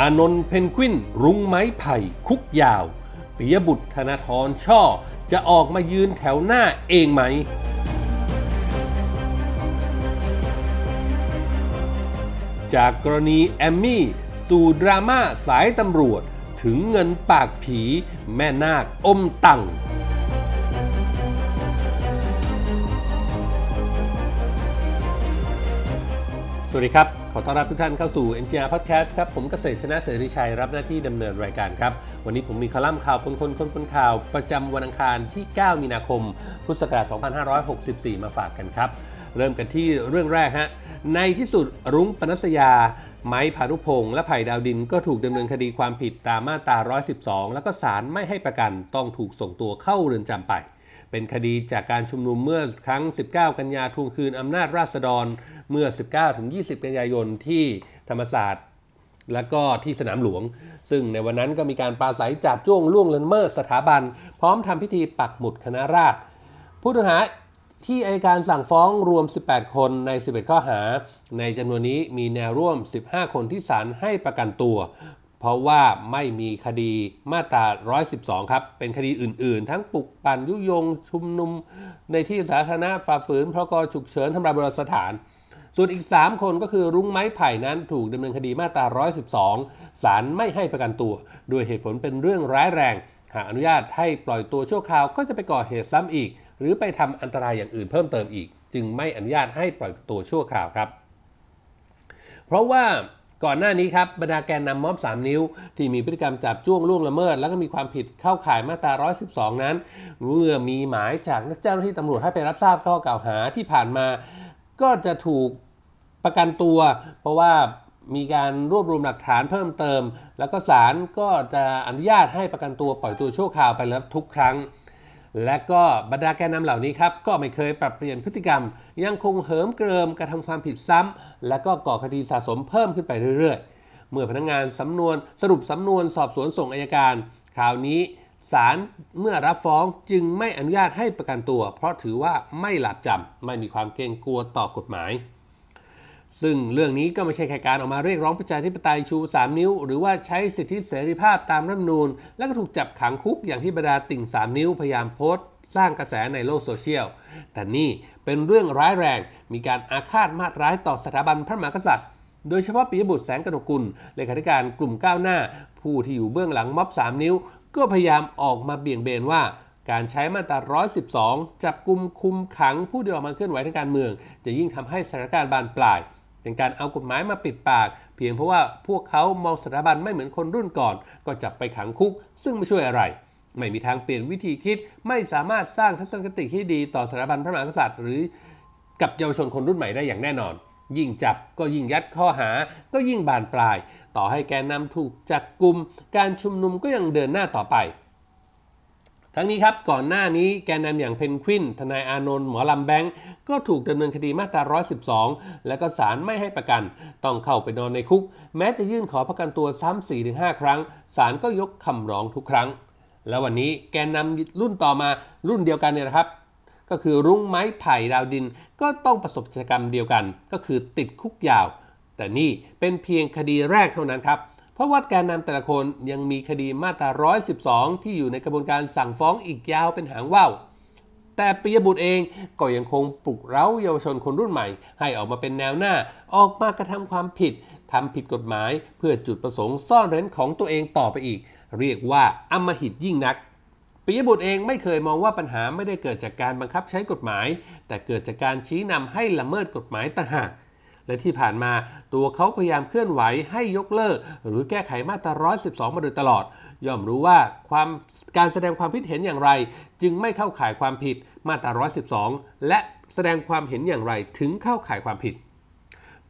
อานนท์เพนกวิน รุ้งไม้ไผ่ คุกยาวปิยบุตรธนาธรช่อ จะออกมายืนแถวหน้าเองไหม จากกรณีแอมมี่ สู่ดราม่าสายตำรวจ ถึงเงินปากผี แม่นาคอมตังสวัสดีครับ ขอต้อนรับทุกท่านเข้าสู่ NGR Podcast ครับ ผมเกษตรชนะเสรีชัยรับหน้าที่ดำเนินรายการครับ วันนี้ผมมีคอลัมน์ข่าวคนคนคนคนข่าว ประจำวันอังคารที่ 9 มีนาคม พุทธศักราช 2564 มาฝากกันครับ เริ่มกันที่เรื่องแรกฮะ ในที่สุดรุ้งปนัสยา ไม้พานุพงษ์และไผ่ดาวดินก็ถูกดำเนินคดีความผิดตามมาตรา 112 แล้วก็ศาลไม่ให้ประกันต้องถูกส่งตัวเข้าเรือนจำไป เป็นคดีจากการชุมนุมเมื่อครั้ง 19 กันยาทวงคืนอำนาจราษฎรเมื่อ 19-20 กันยายนที่ธรรมศาสตร์ และก็ที่สนามหลวง ซึ่งในวันนั้นก็มีการปราศัยจับจ้วงล่วงละเมิดสถาบัน พร้อมทำพิธีปักหมุดคณะราษฎรผู้ต้องหาที่อัยการสั่งฟ้องรวม 18 คนใน 11 ข้อหา ในจำนวนนี้มีแนวร่วม 15 คนที่ศาลให้ประกันตัว เพราะว่าไม่มีคดีมาตรา 112 ครับ เป็นคดีอื่น ๆ ทั้งปลุกปั่นยุยง ชุมนุมในที่สาธารณะฝ่าฝืนพรกฉุกเฉินทำลายโบราณสถาน ส่วนอีก 3 คนก็คือรุ้งไม้ไผ่นั้นถูกดำเนินคดีมาตรา 112 ศาลไม่ให้ประกันตัวด้วยเหตุผลเป็นเรื่องร้ายแรง หากอนุญาตให้ปล่อยตัวชั่วคราวก็จะไปก่อเหตุซ้ำอีก หรือไปทำอันตรายอย่างอื่นเพิ่มเติมอีก จึงไม่อนุญาตให้ปล่อยตัวชั่วคราวครับ เพราะว่า ก่อนหน้านี้ครับบรรดาแกนนำม็อบ 3 นิ้ว ที่มีพฤติกรรมจับจ้วงล่วงละเมิด แล้วก็มีความผิดเข้าข่ายมาตรา 112 นั้น เมื่อมีหมายจากเจ้าหน้าที่ตำรวจให้ไปรับทราบข้อกล่าวหาที่ผ่านมา ก็จะถูกประกันตัว เพราะว่ามีการรวบรวมหลักฐานเพิ่มเติม แล้วก็ศาลก็จะอนุญาตให้ประกันตัวปล่อยตัวชั่วคราวไปแล้วทุกครั้ง และก็บรรดาแกนนำเหล่านี้ครับก็ไม่เคยปรับเปลี่ยนพฤติกรรม ยังคงเหิมเกริมกระทำความผิดซ้ำและก็ก่อคดีสะสมเพิ่มขึ้นไปเรื่อยๆ เมื่อพนักงานสำนวนสรุปสำนวนสอบสวนส่งอายการ คราวนี้ศาลเมื่อรับฟ้องจึงไม่อนุญาตให้ประกันตัว เพราะถือว่าไม่หลับจำไม่มีความเกรงกลัวต่อกฎหมาย ซึ่งเรื่องนี้ก็ไม่ใช่แค่การออกมาเรียกร้องประชาธิปไตยชู 3 นิ้ว หรือว่าใช้สิทธิเสรีภาพตามรัฐมนูญ แล้วก็ถูกจับขังคุกอย่างที่บรรดาติ่ง 3 นิ้วพยายามโพสต์สร้างกระแสในโลกโซเชียล แต่นี่เป็นเรื่องร้ายแรง มีการอาฆาตมาตร้ายต่อสถาบันพระมหากษัตริย์ โดยเฉพาะปิยบุตรแสงกนกกุล เลขาธิการกลุ่มก้าวหน้า ผู้ที่อยู่เบื้องหลังม็อบ 3 นิ้ว ก็พยายามออกมาเบี่ยงเบนว่า การใช้มาตรา 112 จับกลุ่มคุมขังผู้ที่ออกมาเคลื่อนไหวทางการเมือง จะยิ่งทำให้สถานการณ์บานปลาย เป็นการเอากฎหมายมาปิดปาก เพียงเพราะว่าพวกเขามองสถาบันไม่เหมือนคนรุ่นก่อน ก็จับไปขังคุก ซึ่งไม่ช่วยอะไร ไม่มีทางเปลี่ยนวิธีคิด ไม่สามารถสร้างทัศนคติที่ดีต่อสถาบันพระมหากษัตริย์ หรือกับเยาวชนคนรุ่นใหม่ได้อย่างแน่นอน ยิ่งจับก็ยิ่งยัดข้อหา ก็ยิ่งบานปลาย ต่อให้แกนนำถูกจับกลุ่มการชุมนุมก็ยังเดินหน้าต่อไป ทั้งนี้ครับก่อนหน้านี้แกนนำอย่างเพนกวิน ทนายอานนท์หมอลำแบงก์ก็ถูกดำเนินคดีมาตรา 112 แล้วก็ศาลไม่ให้ประกัน ต้องเข้าไปนอนในคุก แม้จะยื่นขอประกันตัวซ้ำ4-5 ครั้ง ศาลก็ยกคำร้องทุกครั้ง แล้ววันนี้แกนนำรุ่นต่อมารุ่นเดียวกันเนี่ยนะครับ ก็คือรุ้งไม้ไผ่ดาวดินก็ต้องประสบชะกรรมเดียวกัน ก็คือติดคุกยาว แต่นี่เป็นเพียงคดีแรกเท่านั้นครับ เพราะว่าแกนนำแต่ละคนยังมีคดีมาตรา 112 ที่อยู่ในกระบวนการสั่งฟ้องอีกยาวเป็นหางว่าวแต่ปิยบุตรเองก็ยังคงปลุกเร้าเยาวชนคนรุ่นใหม่ ให้ออกมาเป็นแนวหน้า ออกมากระทำความผิดทำผิดกฎหมาย เพื่อจุดประสงค์ซ่อนเร้นของตัวเองต่อไปอีก เรียกว่าอำมหิตยิ่งนักปิยบุตรเองไม่เคยมองว่าปัญหาไม่ได้เกิดจากการบังคับใช้กฎหมาย แต่เกิดจากการชี้นำให้ละเมิดกฎหมายต่างหาก และที่ผ่านมาตัวเขาพยายามเคลื่อนไหวให้ยกเลิก หรือแก้ไขมาตรา 112 มาโดยตลอด ย่อมรู้ว่าความการแสดงความคิดเห็นอย่างไร จึงไม่เข้าข่ายความผิดมาตรา 112 และแสดงความเห็นอย่างไรถึงเข้าข่ายความผิด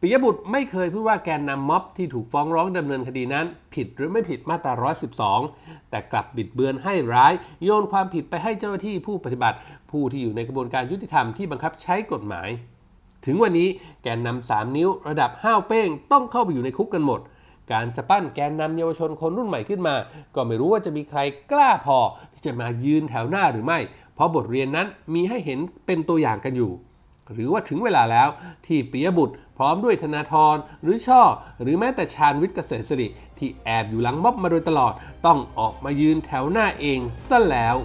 ปิยบุตรไม่เคยพูดว่าแกนนำม็อบที่ถูกฟ้องร้องดำเนินคดีนั้น ผิดหรือไม่ผิดมาตรา 112 แต่กลับบิดเบือนให้ร้าย โยนความผิดไปให้เจ้าหน้าที่ผู้ปฏิบัติ ผู้ที่อยู่ในกระบวนการยุติธรรมที่บังคับใช้กฎหมาย ถึงวันนี้แกนนำสามนิ้วระดับห้าวเป้งต้องเข้าไปอยู่ในคุกกันหมด การจะปั้นแกนนำเยาวชนคนรุ่นใหม่ขึ้นมา ก็ไม่รู้ว่าจะมีใครกล้าพอที่จะมายืนแถวหน้าหรือไม่ เพราะบทเรียนนั้นมีให้เห็นเป็นตัวอย่างกันอยู่ หรือว่าถึงเวลาแล้วที่ปิยบุตร พร้อมด้วยธนาธรหรือช่อ หรือแม้แต่ชาญวิทย์เกษตรสิริที่แอบอยู่หลังม็อบมาโดยตลอด ต้องออกมายืนแถวหน้าเองซะแล้ว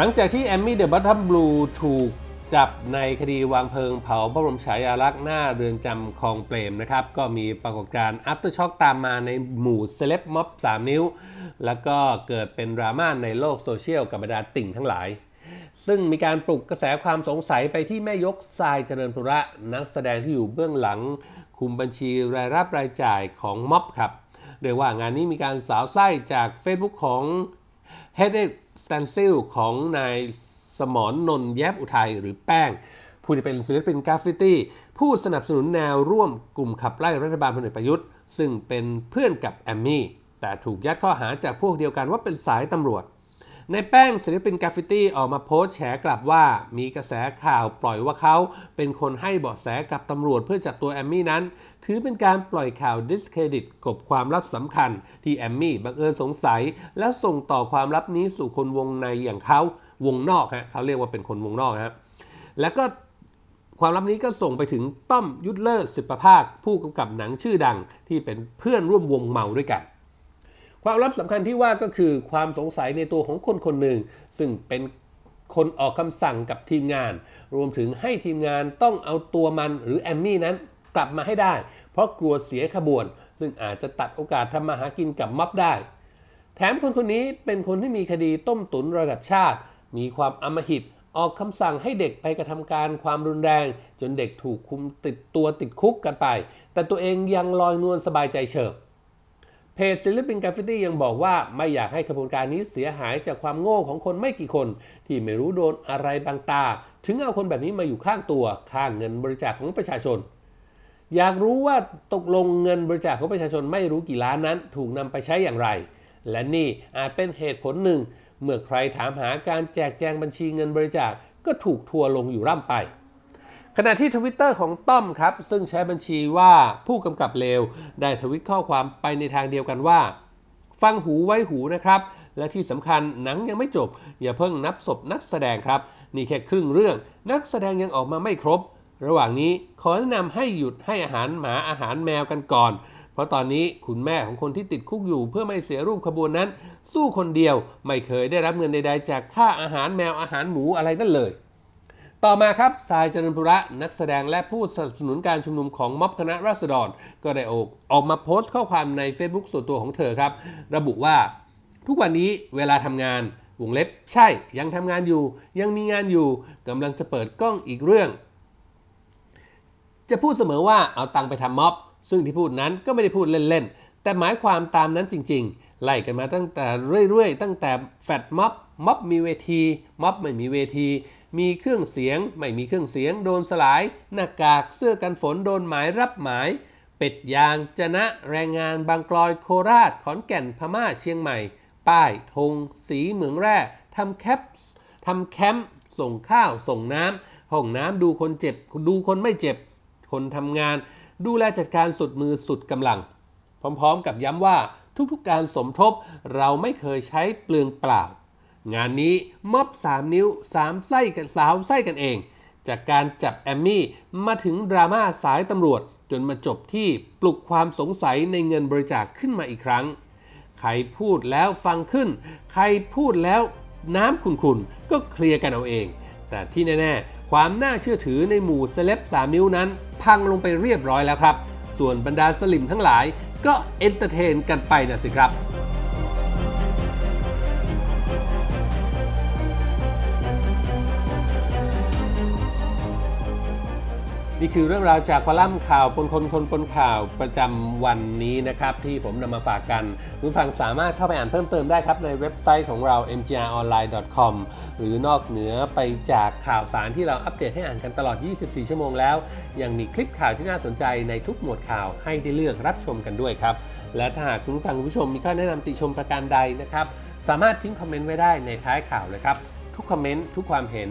หลังจากที่แอมมี่ The Bottom Blues ถูกจับในคดีวางเพลิงเผาพระบรมฉายาลักษณ์หน้าเรือนจำคลองเปรมนะครับ ก็มีปรากฏการณ์ aftershock ตามมาในหมู่เซเลบม็อบ3 นิ้ว แล้วก็เกิดเป็นดราม่าในโลกโซเชียลกับบรรดาติ่งทั้งหลาย ซึ่งมีการปลุกกระแสความสงสัยไปที่แม่ยกทรายเจริญปุระ นักแสดงที่อยู่เบื้องหลัง คุมบัญชีรายรับรายจ่ายของม็อบครับเรียกว่างานนี้มีการสาวไส้จาก Facebook ของ h e a d e s t a n s i l ของนายสมนนนแยบอุทัยหรือแป้ง ผู้ที่เป็นศิลปินกราฟฟิตี้ผู้สนับสนุนแนวร่วมกลุ่มขับไล่รัฐบาลพลเอกประยุทธ์ ซึ่งเป็นเพื่อนกับแอมมี่แต่ถูกยัดข้อหาจากพวกเดียวกันว่าเป็นสายตำรวจ นายแป้งศิลปินกราฟฟิตี้ออกมาโพสต์แฉกลับว่า มีกระแสข่าวปล่อยว่าเขาเป็นคนให้เบาะแสกับตำรวจเพื่อจับตัวแอมมี่นั้น ถือเป็นการปล่อยข่าวดิสเครดิตกบความลับสำคัญ ที่แอมมี่บังเอิญสงสัย แล้วส่งต่อความลับนี้สู่คนวงในอย่างเขาวงนอกฮะเขาเรียกว่าเป็นคนวงนอกนะครับแล้วก็ความลับนี้ก็ส่งไปถึงต้อมยุทธเลิศสิบประภาคผู้กำกับหนังชื่อดังที่เป็นเพื่อนร่วมวงเมาด้วยกัน ความลับสำคัญที่ว่าก็คือความสงสัยในตัวของคนคนหนึ่ง ซึ่งเป็นคนออกคำสั่งกับทีมงาน รวมถึงให้ทีมงานต้องเอาตัวมันหรือแอมมี่นั้นกลับมาให้ได้ เพราะกลัวเสียขบวน ซึ่งอาจจะตัดโอกาสทำมาหากินกับม็อบได้ แถมคนคนนี้เป็นคนที่มีคดีต้มตุ๋นระดับชาติ มีความอำมหิตออกคำสั่งให้เด็กไปกระทำการความรุนแรง จนเด็กถูกคุมติดตัวติดคุกกันไป แต่ตัวเองยังลอยนวลสบายใจเฉิบ เพจศิลปินกราฟฟิตี้ยังบอกว่าไม่อยากให้ขบวนการนี้เสียหายจากความโง่ของคนไม่กี่คน ที่ไม่รู้โดนอะไรบางตา ถึงเอาคนแบบนี้มาอยู่ข้างตัวข้างเงินบริจาคของประชาชน อยากรู้ว่าตกลงเงินบริจาคของประชาชนไม่รู้กี่ล้านนั้น ถูกนำไปใช้อย่างไร และนี่อาจเป็นเหตุผลหนึ่ง เมื่อใครถามหาการแจกแจงบัญชีเงินบริจาคก็ถูกทัวลงอยู่ร่ำไป ขณะที่ทวิตเตอร์ของต้อมครับ ซึ่งใช้บัญชีว่าผู้กำกับเลว ได้ทวิตข้อความไปในทางเดียวกันว่า ฟังหูไว้หูนะครับ และที่สำคัญหนังยังไม่จบ อย่าเพิ่งนับศพนักแสดงครับ นี่แค่ครึ่งเรื่อง นักแสดงยังออกมาไม่ครบ ระหว่างนี้ขอแนะนำให้หยุดให้อาหารหมาอาหารแมวกันก่อน เพราะตอนนี้คุณแม่ของคนที่ติดคุกอยู่ เพื่อไม่เสียรูปขบวนนั้น สู้คนเดียวไม่เคยได้รับเงินใดๆ จากค่าอาหารแมวอาหารหมูอะไรนั่นเลย ต่อมาครับสายเจริญพุระนักแสดงและผู้สนับสนุนการชุมนุมของม็อบคณะราษฎร ก็ได้ออกออกมาโพสต์ข้อความใน Facebook ส่วนตัวของเธอครับ ระบุว่า ทุกวันนี้เวลาทำงานวงเล็บใช่ ยังทำงานอยู่ ยังมีงานอยู่กำลังจะเปิดกล้องอีกเรื่อง จะพูดเสมอว่าเอาตังค์ไปทำม็อบ ซึ่งที่พูดนั้นก็ไม่ได้พูดเล่นๆ แต่หมายความตามนั้นจริง ๆ ไล่กันมาตั้งแต่เรื่อยๆ ตั้งแต่แฟดม็อบม็อบมีเวทีม็อบไม่มีเวที มีเครื่องเสียง ไม่มีเครื่องเสียง โดนสลาย หน้ากากเสื้อกันฝนโดนหมายรับหมาย เป็ดยางจนะแรงงานบางกลอยโคราช ขอนแก่นพม่าเชียงใหม่ ป้ายธงสีเหมืองแร่ทำแคปทำแคมป์ส่งข้าวส่งน้ำห้องน้ำดูคนเจ็บดูคนไม่เจ็บ คนทำงาน ดูแลจัดการสุดมือสุดกำลัง พร้อมๆ กับย้ำว่าทุกๆการสมทบเราไม่เคยใช้เปลืองเปล่า งานนี้ม็อบ 3 นิ้ว สาวไส้กันสาวไส้กันเอง จากการจับแอมมี่มาถึงดราม่าสายตำรวจ จนมาจบที่ปลุกความสงสัยในเงินบริจาคขึ้นมาอีกครั้ง ใครพูดแล้วฟังขึ้น ใครพูดแล้วน้ำขุนๆ ก็เคลียร์กันเอาเอง แต่ที่แน่ๆ ความน่าเชื่อถือในหมู่เซเลบ3 นิ้วนั้น พังลงไปเรียบร้อยแล้วครับ ส่วนบรรดาสลิ่มทั้งหลายก็ entertain กันไปนะสิครับ นี่คือเรื่องราวจากคอลัมน์ข่าวปนคนคนปนข่าวประจำวันนี้นะครับ ที่ผมนำมาฝากกันคุณฟังสามารถเข้าไปอ่านเพิ่มเติมได้ครับในเว็บไซต์ของเรา mgronline.com หรือนอกเหนือไปจากข่าวสารที่เราอัปเดตให้อ่านกันตลอด 24 ชั่วโมงแล้ว ยังมีคลิปข่าวที่น่าสนใจในทุกหมวดข่าวให้ได้เลือกรับชมกันด้วยครับ และถ้าหากคุณฟังคุณผู้ชมมีข้อแนะนำติชมประการใดนะครับสามารถทิ้งคอมเมนต์ไว้ได้ในท้ายข่าวเลยครับทุกคอมเมนต์ทุกความเห็น